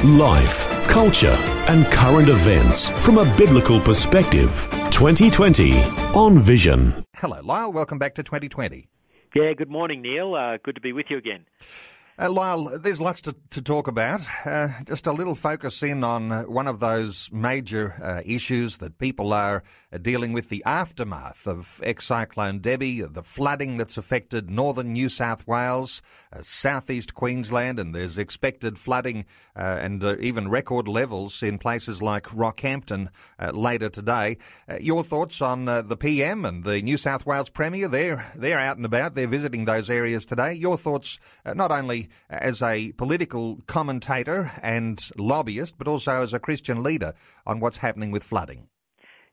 Life, culture, and current events from a biblical perspective. 2020 on Vision. Hello, Lyle. Welcome back to 2020. Yeah, good morning, Neil. Uh, good to be with you again. Uh, Lyle, there's lots to, to talk about. Uh, just a little focus in on uh, one of those major uh, issues that people are uh, dealing with the aftermath of ex cyclone Debbie, the flooding that's affected northern New South Wales, uh, southeast Queensland, and there's expected flooding and even record levels in places like Rockhampton later today. your thoughts on the PM and the New South Wales Premier? They're, they're out and about, they're visiting those areas today. Your thoughts not only as a political commentator and lobbyist, but also as a Christian leader on what's happening with flooding.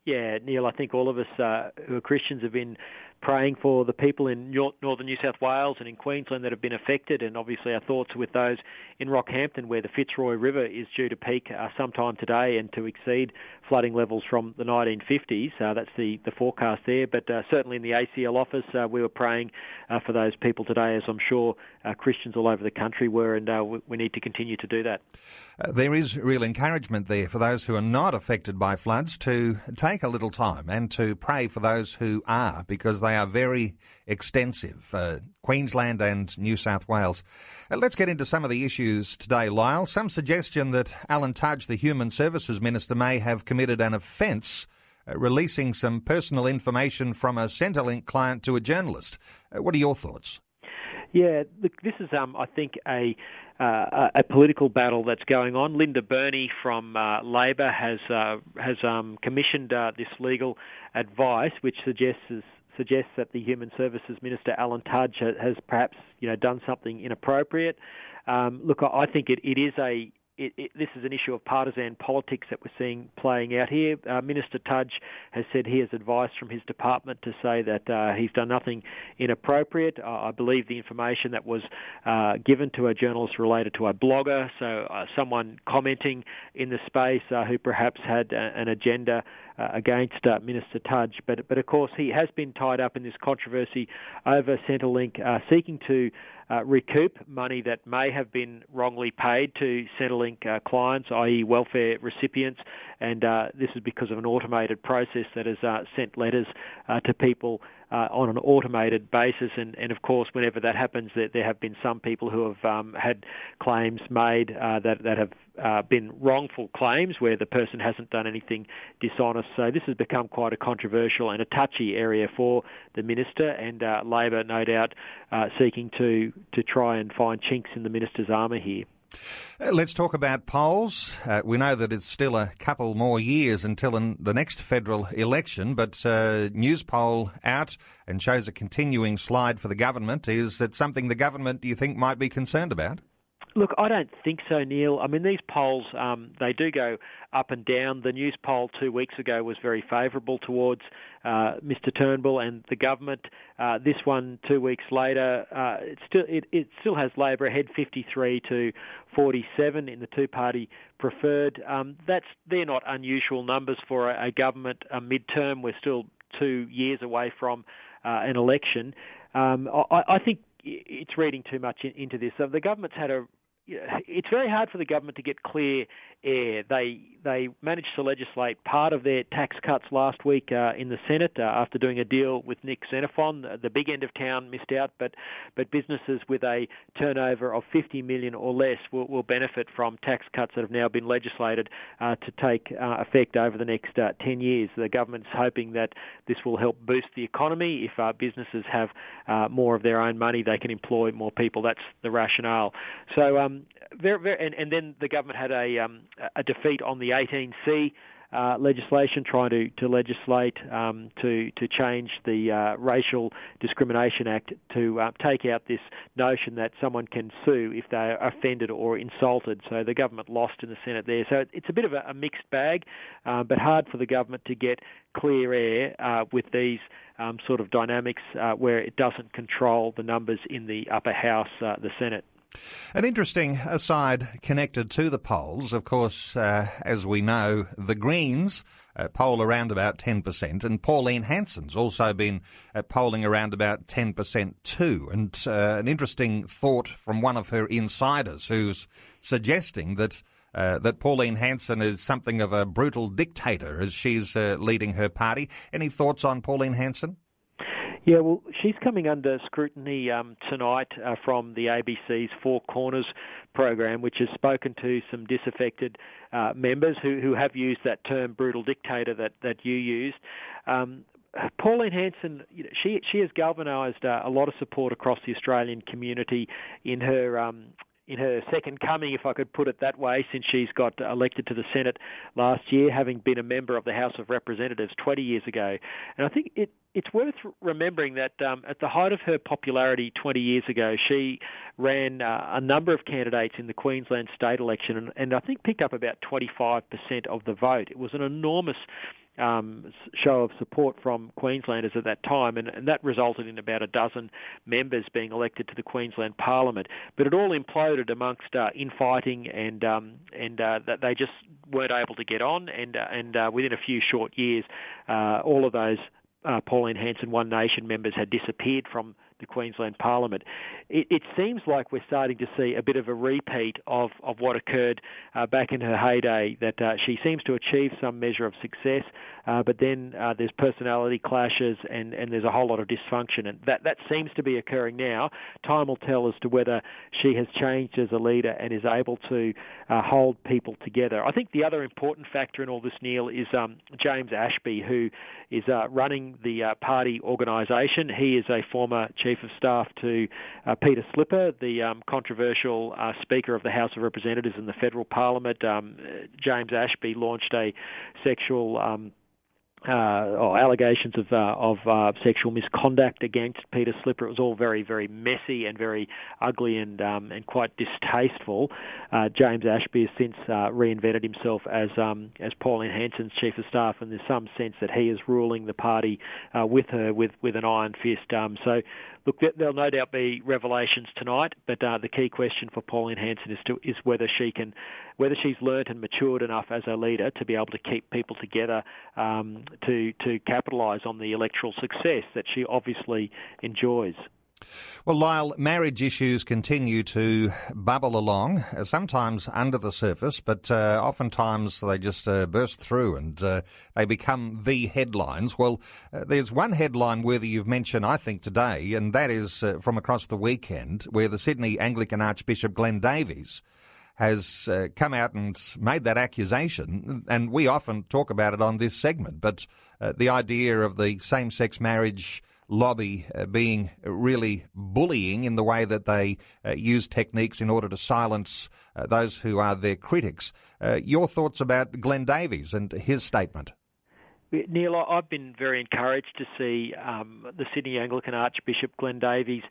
Yeah, Neil, I think all of us uh, who are Christians have been praying for the people in northern New South Wales and in Queensland that have been affected, and obviously our thoughts with those in Rockhampton where the Fitzroy River is due to peak uh, sometime today and to exceed flooding levels from the 1950s. Uh, that's the, the forecast there, but uh, certainly in the ACL office uh, we were praying uh, for those people today, as I'm sure uh, Christians all over the country were, and we, we, need to continue to do that. there is real encouragement there for those who are not affected by floods to take a little time and to pray for those who are, because they they are very extensive, uh, Queensland and New South Wales. Uh, let's get into some of the issues today, Lyle. Some suggestion that Alan Tudge, the Human Services Minister, may have committed an offence. Uh, releasing some personal information from a Centrelink client to a journalist. Uh, what are your thoughts? Yeah, look, this is, um, I think, a uh, a political battle that's going on. Linda Burney from uh, Labor has uh, has um, commissioned uh, this legal advice, which suggests suggests that the Human Services Minister Alan Tudge has perhaps you know done something inappropriate. Um, look, I think it, it is a it, it, this is an issue of partisan politics that we're seeing playing out here. Uh, Minister Tudge has said he has advice from his department to say that uh, he's done nothing inappropriate. Uh, I believe the information that was uh, given to a journalist related to a blogger, so uh, someone commenting in the space uh, who perhaps had a, an agenda against Minister Tudge. But, but of course, he has been tied up in this controversy over Centrelink seeking to uh, recoup money that may have been wrongly paid to Centrelink uh, clients, i.e., welfare recipients, and uh, this is because of an automated process that has uh, sent letters uh, to people uh, on an automated basis. And, and of course, whenever that happens, there, there have been some people who have um, had claims made uh, that that have uh, been wrongful claims where the person hasn't done anything dishonest. So this has become quite a controversial and a touchy area for the minister and uh, Labor, no doubt, uh, seeking to to try and find chinks in the minister's armour here. Uh, let's talk about polls. Uh, we know that it's still a couple more years until the next federal election, but uh, Newspoll out and shows a continuing slide for the government. Is that something the government, do you think, might be concerned about? Look, I don't think so, Neil. I mean, these polls um, they do go up and down. The Newspoll two weeks ago was very favourable towards uh, Mr. Turnbull and the government. Uh, this one, two weeks later, uh, it still it, it still has Labor ahead, 53 to 47 in the two-party preferred. Um, that's they're not unusual numbers for a, a government a midterm. We're still two years away from uh, an election. Um, I, I think it's reading too much into this. So the government's had a it's very hard for the government to get clear air. They they managed to legislate part of their tax cuts last week uh, in the Senate uh, after doing a deal with Nick Xenophon. The big end of town missed out, but but businesses with a turnover of 50 million or less will, will benefit from tax cuts that have now been legislated uh, to take uh, effect over the next uh, 10 years. The government's hoping that this will help boost the economy. If uh, businesses have more of their own money, they can employ more people. That's the rationale. So um, very, very, and, and then the government had a um, a defeat on the 18C uh, legislation trying to, to legislate um, to to change the uh, Racial Discrimination Act to uh, take out this notion that someone can sue if they are offended or insulted. So the government lost in the Senate there. So it's a bit of a, a mixed bag, uh, but hard for the government to get clear air uh, with these um, sort of dynamics uh, where it doesn't control the numbers in the upper house, the Senate. An interesting aside connected to the polls, of course, uh, as we know, the Greens uh, poll around about 10%, and Pauline Hanson's also been uh, polling around about 10% too. And uh, an interesting thought from one of her insiders who's suggesting that. Uh, that Pauline Hanson is something of a brutal dictator as she's uh, leading her party. Any thoughts on Pauline Hanson? Yeah, well, she's coming under scrutiny um, tonight uh, from the ABC's Four Corners program, which has spoken to some disaffected uh, members who, who have used that term brutal dictator that, that you used. Um, Pauline Hanson, she she has galvanised uh, a lot of support across the Australian community in her um, in her second coming, if I could put it that way, since she's got elected to the Senate last year, having been a member of the House of Representatives 20 years ago. And I think it, it's worth remembering that um, at the height of her popularity 20 years ago, she ran uh, a number of candidates in the Queensland state election and, and I think picked up about 25% of the vote. It was an enormous um, show of support from Queenslanders at that time, and, and, that resulted in about a dozen members being elected to the Queensland Parliament. But it all imploded amongst uh, infighting, and um, and uh, that they just weren't able to get on, and uh, and uh, within a few short years, uh, all of those uh, Pauline Hanson One Nation members had disappeared from the Queensland Parliament. It, it, seems like we're starting to see a bit of a repeat of, of what occurred uh, back in her heyday, that uh, she seems to achieve some measure of success, uh, but then uh, there's personality clashes and, and there's a whole lot of dysfunction. And that, that seems to be occurring now. Time will tell as to whether she has changed as a leader and is able to uh, hold people together. I think the other important factor in all this, Neil, is um, James Ashby, who is uh, running the party organisation. He is a former chief Chief of Staff to uh, Peter Slipper, the um, controversial uh, Speaker of the House of Representatives in the federal parliament. Um, James Ashby launched a sexual um, uh, or allegations of uh, of uh, sexual misconduct against Peter Slipper. It was all very very messy and very ugly and um, and quite distasteful. Uh, James Ashby has since uh, reinvented himself as um, as Pauline Hanson's chief of staff, and there's some sense that he is ruling the party uh, with her with with an iron fist. Um, so look, there'll no doubt be revelations tonight, but uh, the key question for Pauline Hanson is to is whether she can, whether she's learnt and matured enough as a leader to be able to keep people together, um, to to capitalise on the electoral success that she obviously enjoys. Well, Lyle, marriage issues continue to bubble along, uh, sometimes under the surface, but uh, oftentimes they just uh, burst through and uh, they become the headlines. Well, uh, there's one headline worthy you've mentioned, I think, today, and that is uh, from across the weekend, where the Sydney Anglican Archbishop Glenn Davies has uh, come out and made that accusation, and we often talk about it on this segment. But uh, the idea of the same sex marriage lobby uh, being really bullying in the way that they uh, use techniques in order to silence uh, those who are their critics. Uh, your thoughts about Glenn Davies and his statement? Neil, I've been very encouraged to see um, the Sydney Anglican Archbishop Glenn Davies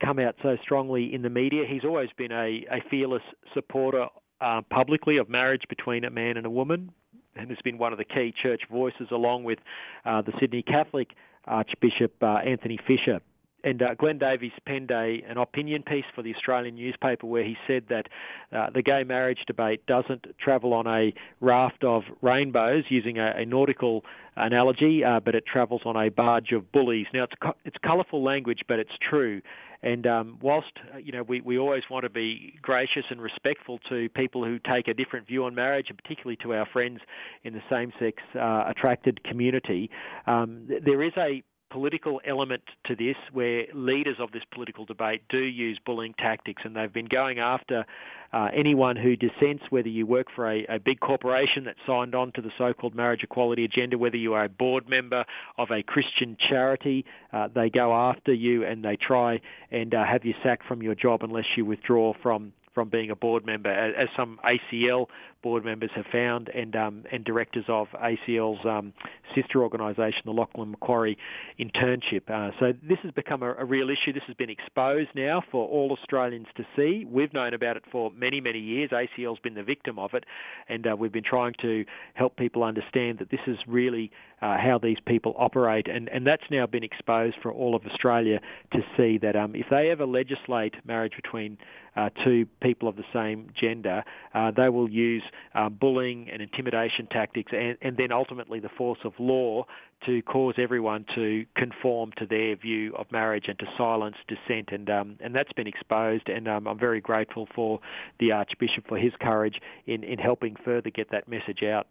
come out so strongly in the media. He's always been a, a fearless supporter uh, publicly of marriage between a man and a woman, and has been one of the key church voices, along with uh, the Sydney Catholic Archbishop uh, Anthony Fisher. And uh, Glenn Davies penned a, an opinion piece for the Australian newspaper where he said that uh, the gay marriage debate doesn't travel on a raft of rainbows, using a, a nautical analogy, uh, but it travels on a barge of bullies. Now, it's, co- it's colourful language, but it's true. And um, whilst uh, you know we, we always want to be gracious and respectful to people who take a different view on marriage, and particularly to our friends in the same-sex uh, attracted community, um, there is a political element to this where leaders of this political debate do use bullying tactics and they've been going after uh, anyone who dissents, whether you work for a, a, big corporation that signed on to the so called marriage equality agenda, whether you are a board member of a Christian charity, uh, they go after you and they try and uh, have you sacked from your job unless you withdraw from from being a board member, as some ACL board members have found, and um, and directors of ACL's um, sister organisation, the Lachlan Macquarie Internship. Uh, so this has become a, a, real issue. This has been exposed now for all Australians to see. We've known about it for many, many years. ACL's been the victim of it, and uh, we've been trying to help people understand that this is really uh, how these people operate, and, and that's now been exposed for all of Australia to see that um, if they ever legislate marriage between uh, to people of the same gender, uh, they will use uh, bullying and intimidation tactics and, and then ultimately the force of law to cause everyone to conform to their view of marriage and to silence dissent. And, um, and that's been exposed, and um, I'm very grateful for the Archbishop for his courage in, in helping further get that message out.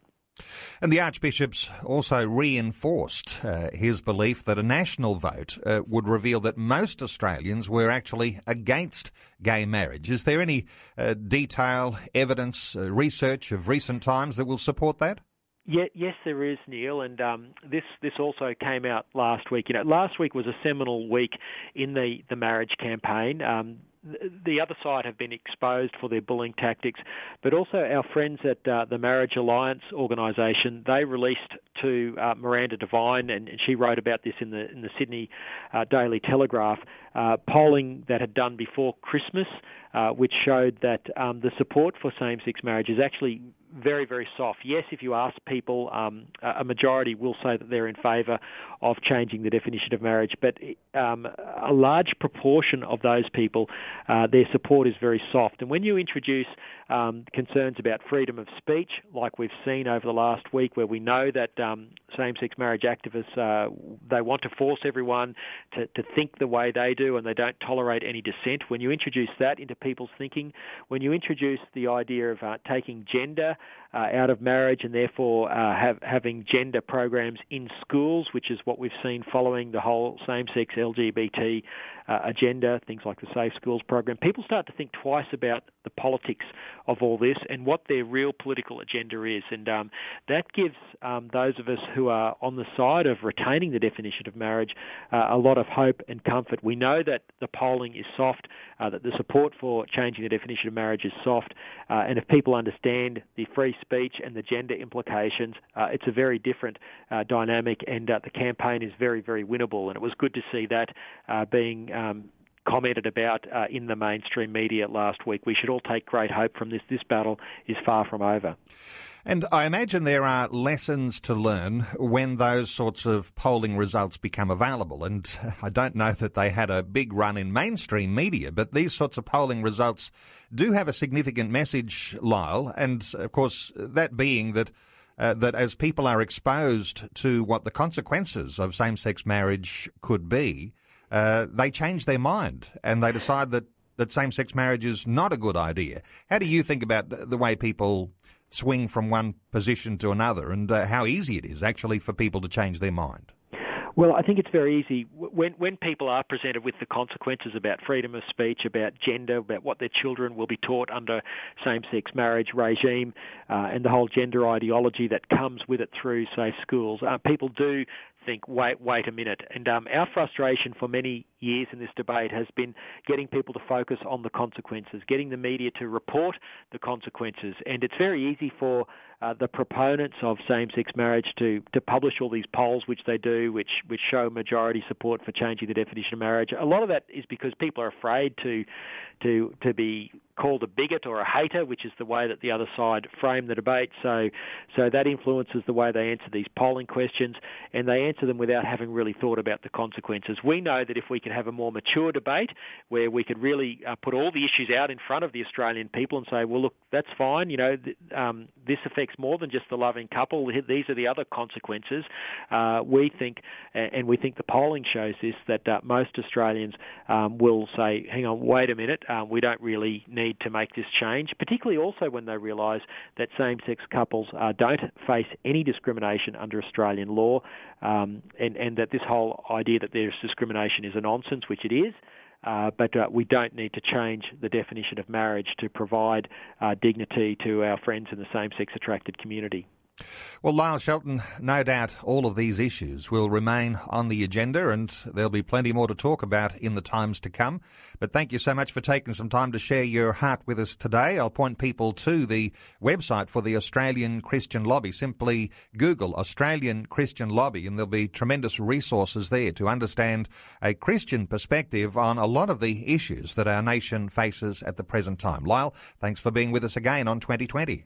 And the Archbishop's also reinforced uh, his belief that a national vote uh, would reveal that most Australians were actually against gay marriage. Is there any uh, detail, evidence, uh, research of recent times that will support that? Yeah, yes, there is, Neil, and um, this this also came out last week. You know, last week was a seminal week in the the marriage campaign. Um, the other side have been exposed for their bullying tactics, but also our friends at uh, the Marriage Alliance organisation. They released to uh, Miranda Devine, and, and, she wrote about this in the in the Sydney uh, Daily Telegraph, uh, polling that had done before Christmas, uh, which showed that um, the support for same-sex marriage is actually very, very soft. Yes, if you ask people, um, a majority will say that they're in favour of changing the definition of marriage, but um, a large proportion of those people, uh, their support is very soft. And when you introduce um, concerns about freedom of speech, like we've seen over the last week, where we know that um, same-sex marriage activists uh, they want to force everyone to, to think the way they do, and they don't tolerate any dissent. When you introduce that into people's thinking, when you introduce the idea of uh, taking gender uh, out of marriage and therefore uh, have, having gender programs in schools, which is what we've seen following the whole same-sex LGBT uh, agenda, things like the Safe Schools program. People start to think twice about the politics of all this and what their real political agenda is, and um, that gives um, those of us who are on the side of retaining the definition of marriage uh, a lot of hope and comfort. We know that the polling is soft, uh, that the support for changing the definition of marriage is soft, uh, and if people understand the free speech and the gender implications, uh, it's a very different uh, dynamic, and the campaign is very, very winnable. And it was good to see that being um, commented about uh, in the mainstream media last week. We should all take great hope from this. This battle is far from over. And I imagine there are lessons to learn when those sorts of polling results become available. And I don't know that they had a big run in mainstream media, but these sorts of polling results do have a significant message, Lyle. And of course, that being that. Uh, that as people are exposed to what the consequences of same-sex marriage could be, uh, they change their mind and they decide that, that same-sex marriage is not a good idea. How do you think about the way people swing from one position to another and uh, how easy it is actually for people to change their mind? Well, I think it's very easy when when people are presented with the consequences about freedom of speech, about gender, about what their children will be taught under same-sex marriage regime, uh, and the whole gender ideology that comes with it through say, schools. Uh, people do think, wait, wait a minute. And um, our frustration for many years in this debate has been getting people to focus on the consequences, getting the media to report the consequences. And it's very easy for uh, the proponents of same-sex marriage to, to publish all these polls, which they do, which which show majority support for changing the definition of marriage. A lot of that is because people are afraid to to to be called a bigot or a hater, which is the way that the other side frame the debate. So, so that influences the way they answer these polling questions, and they answer them without having really thought about the consequences. We know that if we could have a more mature debate where we could really uh, put all the issues out in front of the Australian people and say, well, look, that's fine. You know, th- um, this affects more than just the loving couple. These are the other consequences. Uh, we think, and we think the polling shows this, that uh, most Australians um, will say, hang on, wait a minute, um, we don't really need to make this change, particularly also when they realise that same sex couples uh, don't face any discrimination under Australian law, um, and, and that this whole idea that there's discrimination is a nonsense, which it is. Uh, but uh, we don't need to change the definition of marriage to provide uh, dignity to our friends in the same sex attracted community. Well, Lyle Shelton, no doubt all of these issues will remain on the agenda and there'll be plenty more to talk about in the times to come. But thank you so much for taking some time to share your heart with us today. I'll point people to the website for the Australian Christian Lobby. Simply Google Australian Christian Lobby and there'll be tremendous resources there to understand a Christian perspective on a lot of the issues that our nation faces at the present time. Lyle, thanks for being with us again on 2020.